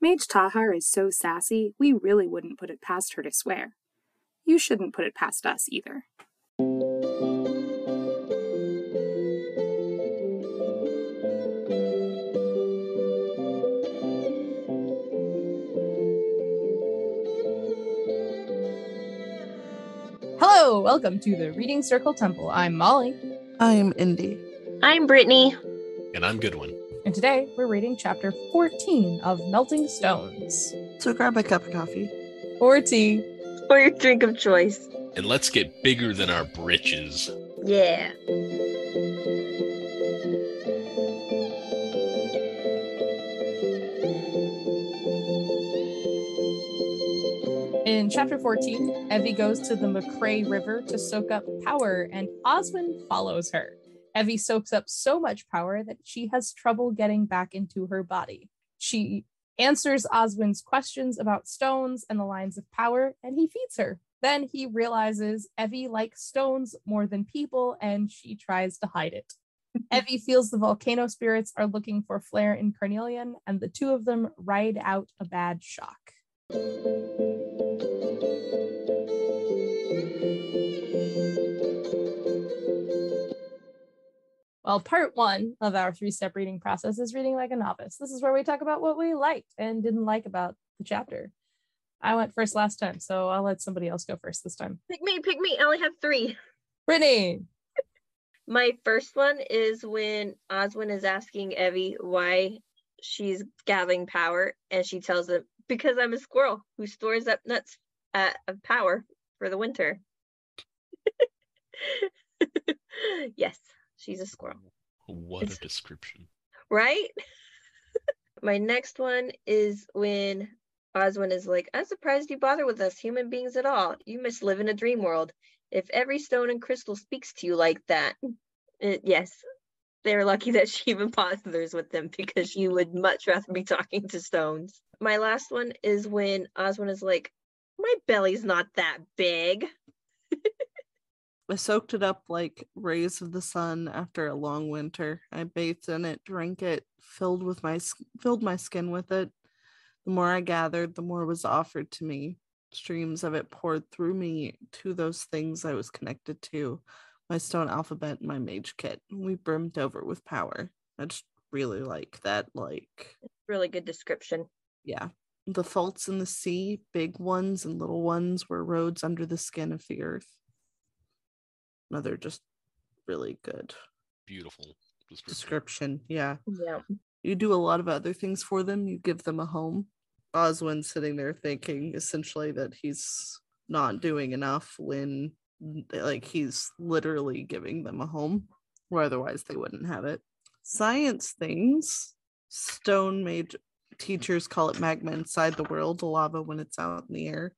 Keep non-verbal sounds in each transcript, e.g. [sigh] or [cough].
Mage Tahar is so sassy, we really wouldn't put it past her to swear. You shouldn't put it past us either. Hello, welcome to the Reading Circle Temple. I'm Molly, I'm Indy. I'm Brittany. And I'm Goodwin. And today we're reading chapter 14 of Melting Stones. So grab a cup of coffee. Or tea. Or your drink of choice. And let's get bigger than our britches. Yeah. In chapter 14, Evie goes to the McCrae River to soak up power, and Oswin follows her. Evie soaks up so much power that she has trouble getting back into her body. She answers Oswin's questions about stones and the lines of power, and he feeds her. Then he realizes Evie likes stones more than people, and she tries to hide it. [laughs] Evie feels the volcano spirits are looking for Flair and Carnelian, and the two of them ride out a bad shock. Well, part one of our three step reading process is reading like a novice. This is where we talk about what we liked and didn't like about the chapter. I went first last time, so I'll let somebody else go first this time. Pick me, pick me. I only have three. Brittany, [laughs] My first one is when Oswin is asking Evie why she's gathering power, and she tells him, Because I'm a squirrel who stores up nuts uh, of power for the winter. [laughs] yes, she's a squirrel. What It's- a description. right? [laughs] My next one is when Oswin is like, I'm surprised you bother with us human beings at all. You must live in a dream world. If every stone and crystal speaks to you like that, [laughs] Uh, yes, they're lucky that she [laughs] even bothers with them because she would much rather be talking to stones. My last one is when Oswin is like, My belly's not that big. I soaked it up like rays of the sun after a long winter. I bathed in it, drank it, filled with my filled my skin with it. The more I gathered, the more was offered to me. Streams of it poured through me to those things I was connected to, my stone alphabet and my mage kit. We brimmed over with power. I just really like that, like Really good description. yeah. The faults in the sea, big ones and little ones, were roads under the skin of the earth. Another just really good Beautiful description. description. Yeah. Yeah. You do a lot of other things for them. You give them a home. Oswin's sitting there thinking essentially that he's not doing enough when like he's literally giving them a home where otherwise they wouldn't have it. Science things. Stone made teachers call it magma inside the world, lava when it's out in the air.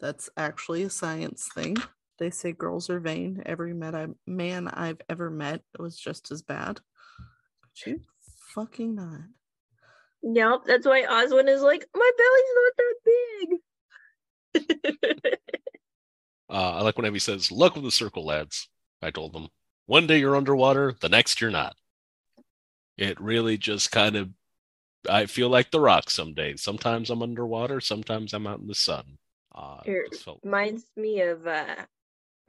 That's actually a science thing. They say girls are vain. Every met I, man I've ever met was just as bad. Could you fucking not. Nope, that's why Oswin is like, my belly's not that big. [laughs] Uh, I like when Evie says, "Luck with the circle, lads." I told them, "One day you're underwater, the next you're not." It really just kind of, I feel like the Rock some days. Sometimes I'm underwater, sometimes I'm out in the sun. Uh, It just felt- reminds me of uh,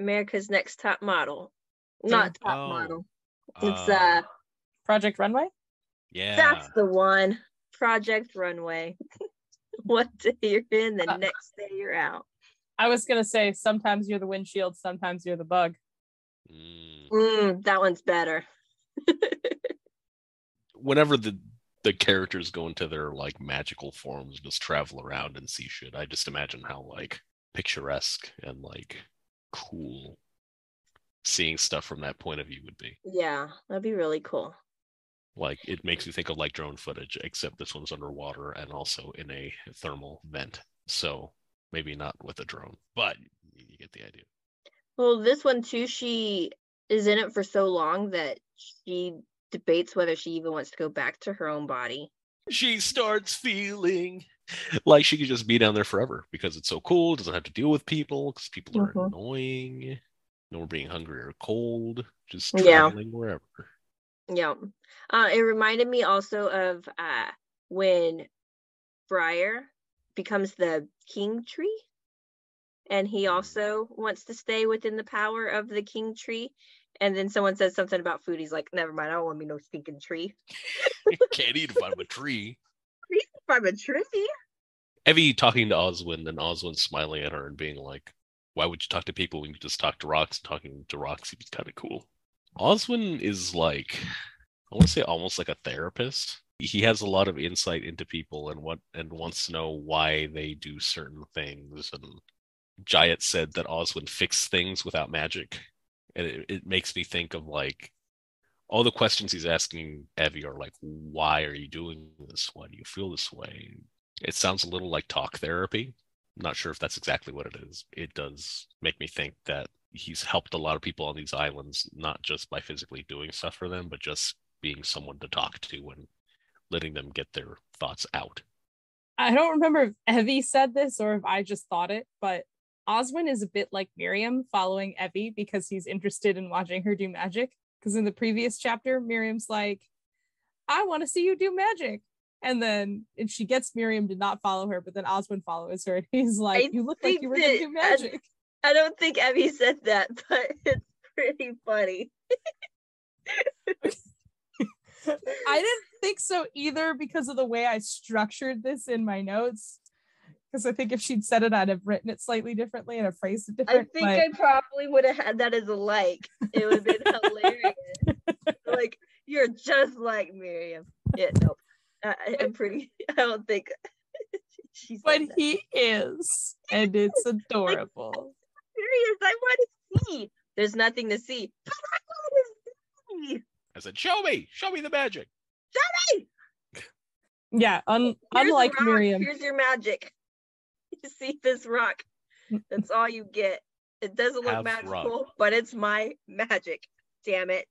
America's Next Top Model. Not top Oh. model. It's uh, uh, Project Runway? yeah. that's the one. Project Runway. [laughs] One day you're in, the Uh, next day you're out. I was gonna say sometimes you're the windshield, sometimes you're the bug. Mm. Mm, that one's better. [laughs] whenever the the characters go into their like magical forms and just travel around and see shit i just imagine how like picturesque and like cool seeing stuff from that point of view would be yeah, that'd be really cool. like it makes you think of like drone footage except this one's underwater and also in a thermal vent so maybe not with a drone but you you get the idea Well, this one too, she is in it for so long that she debates whether she even wants to go back to her own body. she starts feeling [laughs] like she could just be down there forever because it's so cool doesn't have to deal with people because people are Mhm. annoying no more being hungry or cold just Yeah. traveling wherever Yeah. Uh, it reminded me also of uh, when Briar becomes the king tree. And he also wants to stay within the power of the king tree. And then someone says something about food. He's like, never mind, I don't want to be no stinking tree. [laughs] can't eat if i'm a tree I'm a evie talking to oswin and oswin smiling at her and being like why would you talk to people when you just talk to rocks talking to rocks? Seems kind of cool. Oswin is like i want to say almost like a therapist. He has a lot of insight into people and what and wants to know why they do certain things. And Jayat said that Oswin fixed things without magic. And it, it makes me think of like all the questions he's asking Evie are like, why are you doing this? Why do you feel this way? It sounds a little like talk therapy. I'm not sure if that's exactly what it is. It does make me think that he's helped a lot of people on these islands, not just by physically doing stuff for them, but just being someone to talk to and letting them get their thoughts out. I don't remember if Evie said this or if I just thought it, but Oswin is a bit like Miriam following Evie because he's interested in watching her do magic. Because in the previous chapter, Miriam's like, I want to see you do magic. And then and she gets Miriam to not follow her, but then Oswin follows her and he's like, I You look like you were gonna do magic." I don't think Evie said that, [laughs] but it's pretty funny. [laughs] I didn't think so either because of the way I structured this in my notes. Because I think if she'd said it, I'd have written it slightly differently and have phrased it differently. I think but- I probably would have had that as a like. It would have been hilarious. [laughs] like you're just like Miriam. Yeah, no, I, I- I'm pretty. I don't think [laughs] she said but that. he is, and it's adorable. serious. I want to see. There's nothing to see. But I want to see. I said, Show me, show me the magic. Show me. Yeah, un- Here's a unlike rock, Miriam, Here's your magic. You see this rock. That's all you get. It doesn't look Have magical, rock. but it's my magic. Damn it.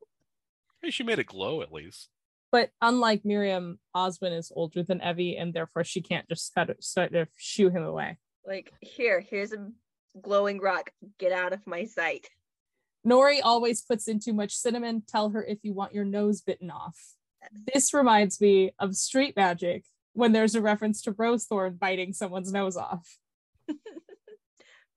Hey, she made it glow at least. but unlike Miriam, Oswin is older than Evie, and therefore she can't just kind of sort of shoo him away. Like here, here's a glowing rock. Get out of my sight. Nori always puts in too much cinnamon. Tell her if you want your nose bitten off. This reminds me of street magic when there's a reference to Rosethorn biting someone's nose off. [laughs]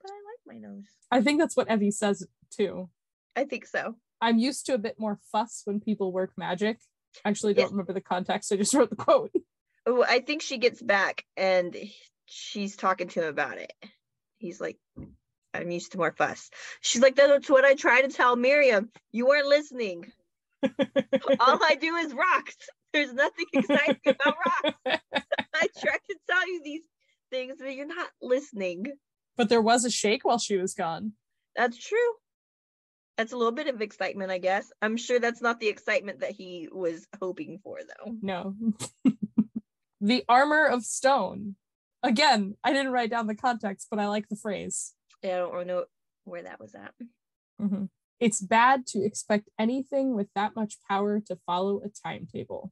But I like my nose. I think that's what Evie says too. I think so. I'm used to a bit more fuss when people work magic. Actually, don't Yeah. remember the context. I just wrote the quote. [laughs] Oh, I think she gets back and she's talking to him about it. He's like, I'm used to more fuss. She's like, that's what I try to tell Miriam. You weren't listening. [laughs] All I do is rocks. There's nothing exciting about rocks. [laughs] I try to tell you these things, but you're not listening. but there was a shake while she was gone. That's true. That's a little bit of excitement, I guess. I'm sure that's not the excitement that he was hoping for, though. No. [laughs] the armor of stone. Again, I didn't write down the context, but I like the phrase. Yeah, I don't know where that was at. Mhm. It's bad to expect anything with that much power to follow a timetable.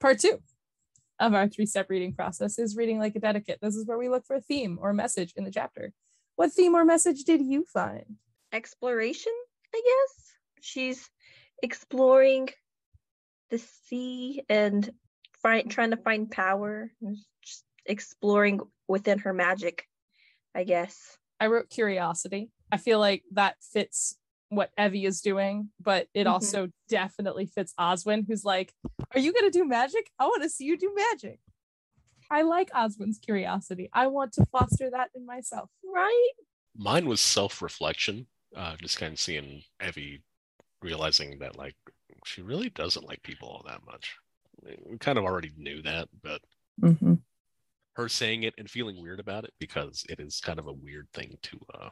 Part two of our three step reading process is reading like a dedicate. This is where we look for a theme or message in the chapter. What theme or message did you find? Exploration, I guess. She's exploring the sea and find, trying to find power, just exploring within her magic, I guess. I wrote curiosity. I feel like that fits what Evie is doing, but it Mhm. also definitely fits Oswin, who's like, Are you going to do magic? I want to see you do magic. I like Oswin's curiosity. I want to foster that in myself. Right? Mine was self-reflection, uh, just kind of seeing Evie realizing that like she really doesn't like people all that much. We kind of already knew that, but Mm-hmm. her saying it and feeling weird about it because it is kind of a weird thing to uh,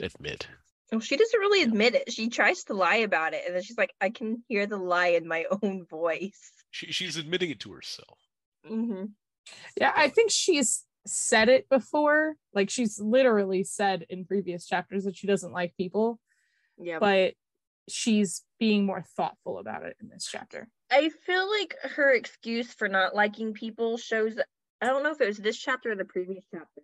admit. Well, she doesn't really admit it. She tries to lie about it, and then she's like, I can hear the lie in my [laughs] own voice. She, she's admitting it to herself. hmm Yeah, I think she's said it before. Like she's literally said in previous chapters that she doesn't like people, Yeah. but she's being more thoughtful about it in this chapter. I feel like her excuse for not liking people shows I don't know if it was this chapter or the previous chapter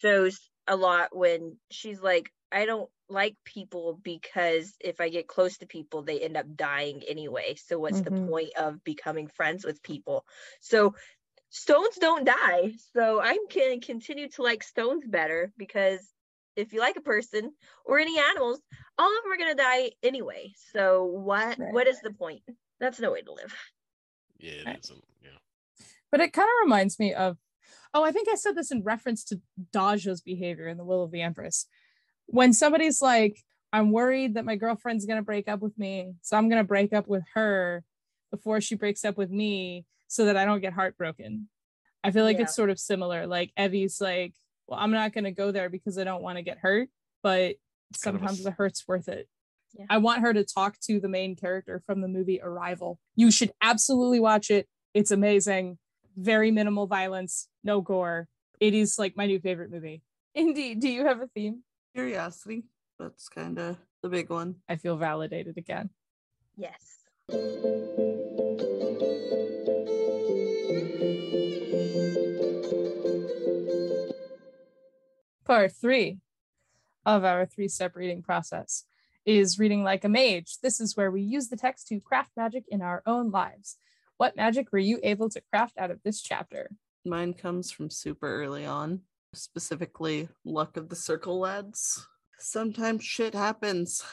shows a lot when she's like I don't like people because if I get close to people they end up dying anyway so what's the Mhm. point of becoming friends with people so stones don't die so I'm going to continue to like stones better because if you like a person or any animals all of them are going to die anyway so what Right. what is the point that's no way to live Yeah, it Right. isn't. Yeah. But it kind of reminds me of, oh, I think I said this in reference to Daja's behavior in The Will of the Empress. When somebody's like, I'm worried that my girlfriend's going to break up with me, so I'm going to break up with her before she breaks up with me so that I don't get heartbroken. I feel like Yeah. it's sort of similar. Like Evie's like, well, I'm not going to go there because I don't want to get hurt, but Kind of a sometimes the hurt's worth it. Yeah. I want her to talk to the main character from the movie Arrival. You should absolutely watch it. It's amazing. Very minimal violence, no gore. It is like my new favorite movie. [laughs] Indeed. Do you have a theme? Curiosity. That's kind of the big one. I feel validated again. Yes. Part three of our three step reading process is reading like a mage. This is where we use the text to craft magic in our own lives. What magic were you able to craft out of this chapter? Mine comes from super early on, specifically Luck of the Circle Lads. Sometimes shit happens.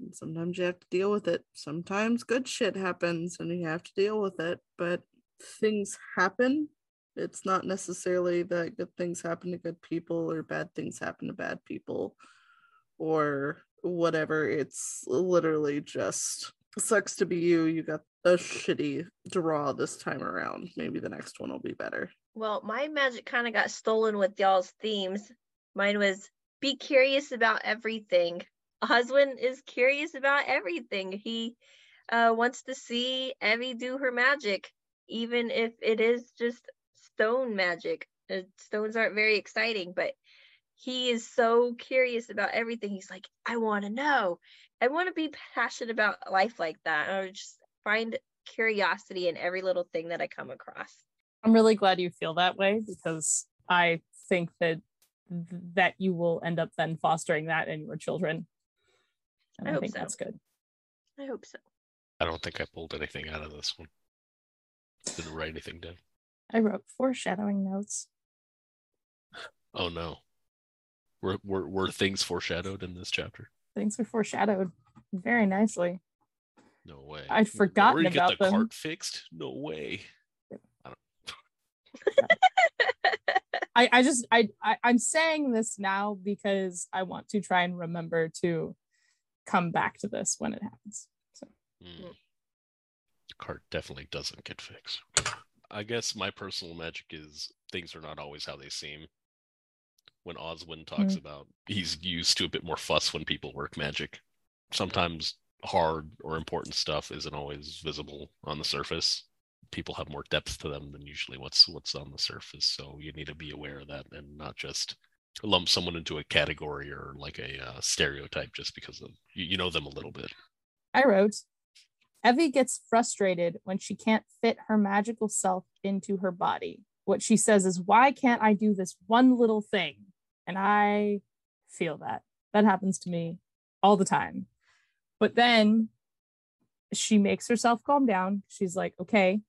and Sometimes you have to deal with it. Sometimes good shit happens and you have to deal with it. But things happen. It's not necessarily that good things happen to good people or bad things happen to bad people or whatever. It's literally just sucks to be you. You got a shitty draw this time around. Maybe the next one will be better. Well, my magic kind of got stolen with y'all's themes. Mine was be curious about everything. Husband is curious about everything. He uh, wants to see Evie do her magic, even if it is just stone magic. Uh, stones aren't very exciting, but he is so curious about everything. He's like, I want to know. I want to be passionate about life like that. I just find curiosity in every little thing that I come across. I'm really glad you feel that way because I think that that you will end up then fostering that in your children. And I I, hope think so. that's good. I hope so. I don't think I pulled anything out of this one. Didn't write anything down. I wrote foreshadowing notes. Oh no. Were, were, were things foreshadowed in this chapter? Things were foreshadowed very nicely. No way. I'd forgotten Or you about get the them. cart fixed? No way. I, don't. [laughs] I just I, I I'm saying this now because I want to try and remember to come back to this when it happens. So Mm. Cart definitely doesn't get fixed. I guess my personal magic is things are not always how they seem. When Oswin talks Mm. about he's used to a bit more fuss when people work magic. Sometimes hard or important stuff isn't always visible on the surface. People have more depth to them than usually what's what's on the surface. So you need to be aware of that and not just lump someone into a category or like a uh, stereotype just because of you, you know them a little bit. I wrote Evie gets frustrated when she can't fit her magical self into her body. What she says is, Why can't I do this one little thing? And I feel that. That happens to me all the time. But then she makes herself calm down. She's like, Okay,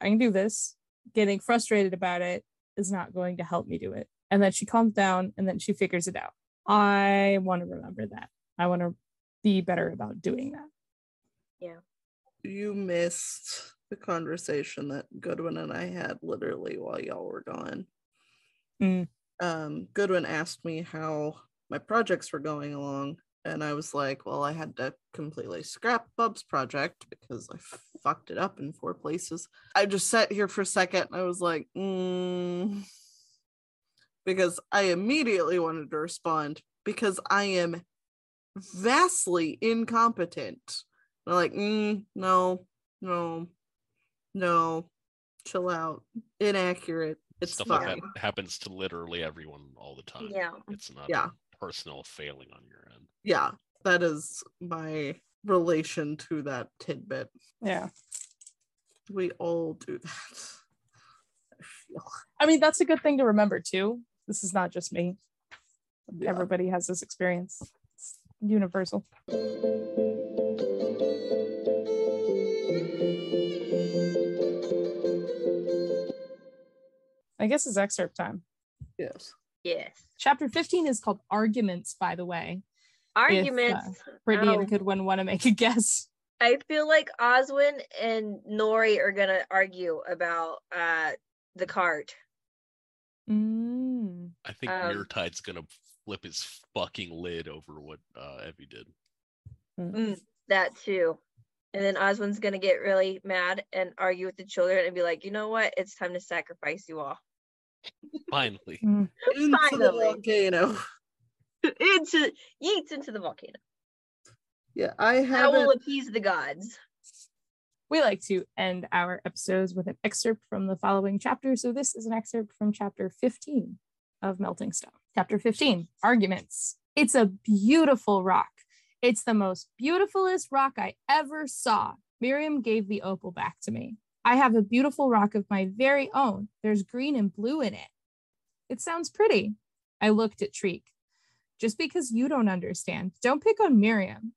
I can do this. Getting frustrated about it is not going to help me do it. And then she calms down and then she figures it out. I want to remember that. I want to be better about doing that. Yeah. You missed the conversation that Goodwin and I had literally while y'all were gone. Mm. Um, Goodwin asked me how my projects were going along, and I was like, "Well, I had to completely scrap Bub's project because I fucked it up in four places." I just sat here for a second, and I was like, mm, because I immediately wanted to respond because I am vastly incompetent. I'm like, mm, no, no, no, chill out. Inaccurate. It's Stuff fine. like that happens to literally everyone all the time. Yeah. It's not Yeah. a personal failing on your end. Yeah, that is my relation to that tidbit. Yeah. We all do that. [laughs] I. I mean, that's a good thing to remember too. This is not just me. Yeah. Everybody has this experience. It's universal. I guess it's excerpt time. Yes. Yes. Chapter 15 is called Arguments, by the way. Arguments. Brittany Oh. and Goodwin want to make a [laughs] guess. I feel like Oswin and Nori are gonna argue about uh the cart. Mm. I think Um, Myrrhtide's gonna flip his fucking lid over what uh, Evie did. Mm, that too. And then Oswin's gonna get really mad and argue with the children and be like, you know what? It's time to sacrifice you all. Finally. Mm. Into the volcano. Into yeets into the volcano. Yeah, I haven't. will appease the gods. We like to end our episodes with an excerpt from the following chapter. So this is an excerpt from chapter 15 of Melting Stone. Chapter 15 Arguments. It's a beautiful rock. It's the most beautifulest rock I ever saw. Miriam gave the opal back to me. I have a beautiful rock of my very own. There's green and blue in it. It sounds pretty. I looked at Treek. Just because you don't understand, don't pick on Miriam.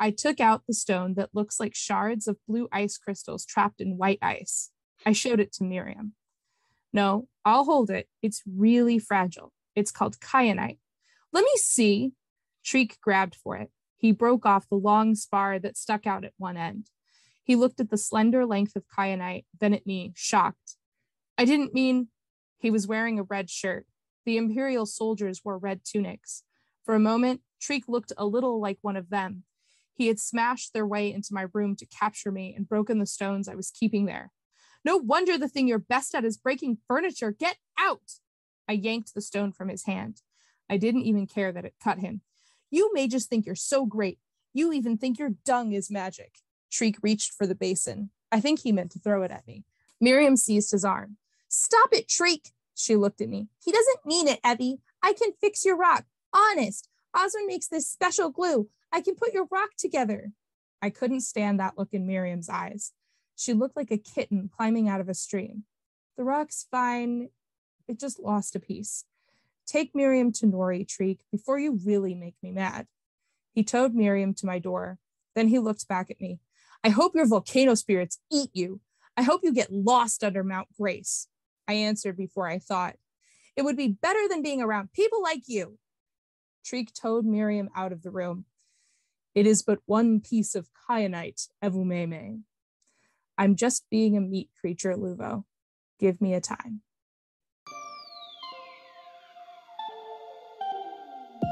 I took out the stone that looks like shards of blue ice crystals trapped in white ice. I showed it to Miriam. No, I'll hold it. It's really fragile. It's called kyanite. Let me see. Treek grabbed for it. He broke off the long spar that stuck out at one end. He looked at the slender length of kyanite, then at me, shocked. I didn't mean he was wearing a red shirt. The Imperial soldiers wore red tunics. For a moment, Treek looked a little like one of them. He had smashed their way into my room to capture me and broken the stones I was keeping there. No wonder the thing you're best at is breaking furniture. Get out! I yanked the stone from his hand. I didn't even care that it cut him. You may just think you're so great. You even think your dung is magic. Treek reached for the basin. I think he meant to throw it at me. Miriam seized his arm. Stop it, Treek! She looked at me. He doesn't mean it, Evie. I can fix your rock. Honest. Osmond makes this special glue. I can put your rock together. I couldn't stand that look in Miriam's eyes. She looked like a kitten climbing out of a stream. The rock's fine. It just lost a piece. Take Miriam to Nori, Treek, before you really make me mad. He towed Miriam to my door. Then he looked back at me. I hope your volcano spirits eat you. I hope you get lost under Mount Grace. I answered before I thought. It would be better than being around people like you. Treek towed Miriam out of the room. It is but one piece of kyanite, Evumeimei. I'm just being a meat creature, Luvo. Give me a time.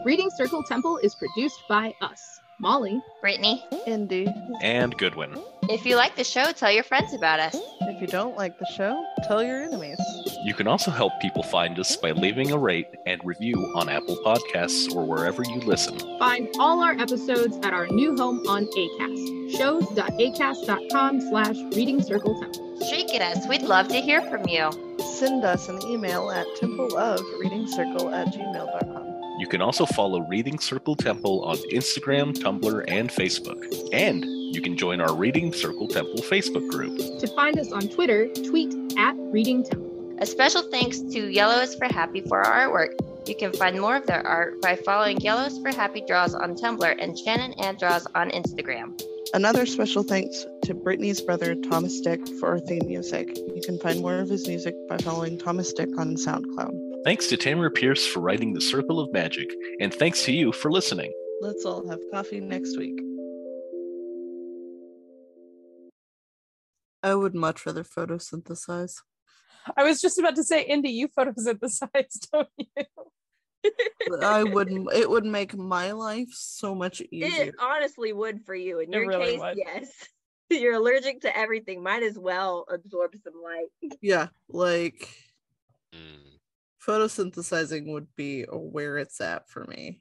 Reading Circle Temple is produced by us, Molly, Brittany, Indy. And Goodwin. if you like the show, tell your friends about us. If you don't like the show, tell your enemies. You can also help people find us by leaving a rate and review on Apple Podcasts or wherever you listen. Find all our episodes at our new home on ACAST, shows.acast.com slash reading circle temple. Shriek at us. We'd love to hear from you. Send us an email at templeofreadingcircle at gmail.com. You can also follow Reading Circle Temple on Instagram, Tumblr, and Facebook. And you can join our Reading Circle Temple Facebook group. To find us on Twitter, tweet at reading temple. A special thanks to Yellow is for Happy for our artwork. You can find more of their art by following Yellow is for Happy Draws on Tumblr and Shannon Anne Draws on Instagram. Another special thanks to Brittany's brother Thomas Dick for our theme music. You can find more of his music by following Thomas Dick on SoundCloud. Thanks to Tamora Pierce for writing The Circle of Magic, and thanks to you for listening. Let's all have coffee next week. I would much rather photosynthesize. I was just about to say, Indy, you photosynthesize, [laughs] don't you? I wouldn't. It would make my life so much easier. It honestly would for you. In It your really case, would. yes. [laughs] You're allergic to everything. Might as well absorb some light. Yeah, like Mm. photosynthesizing would be where it's at for me.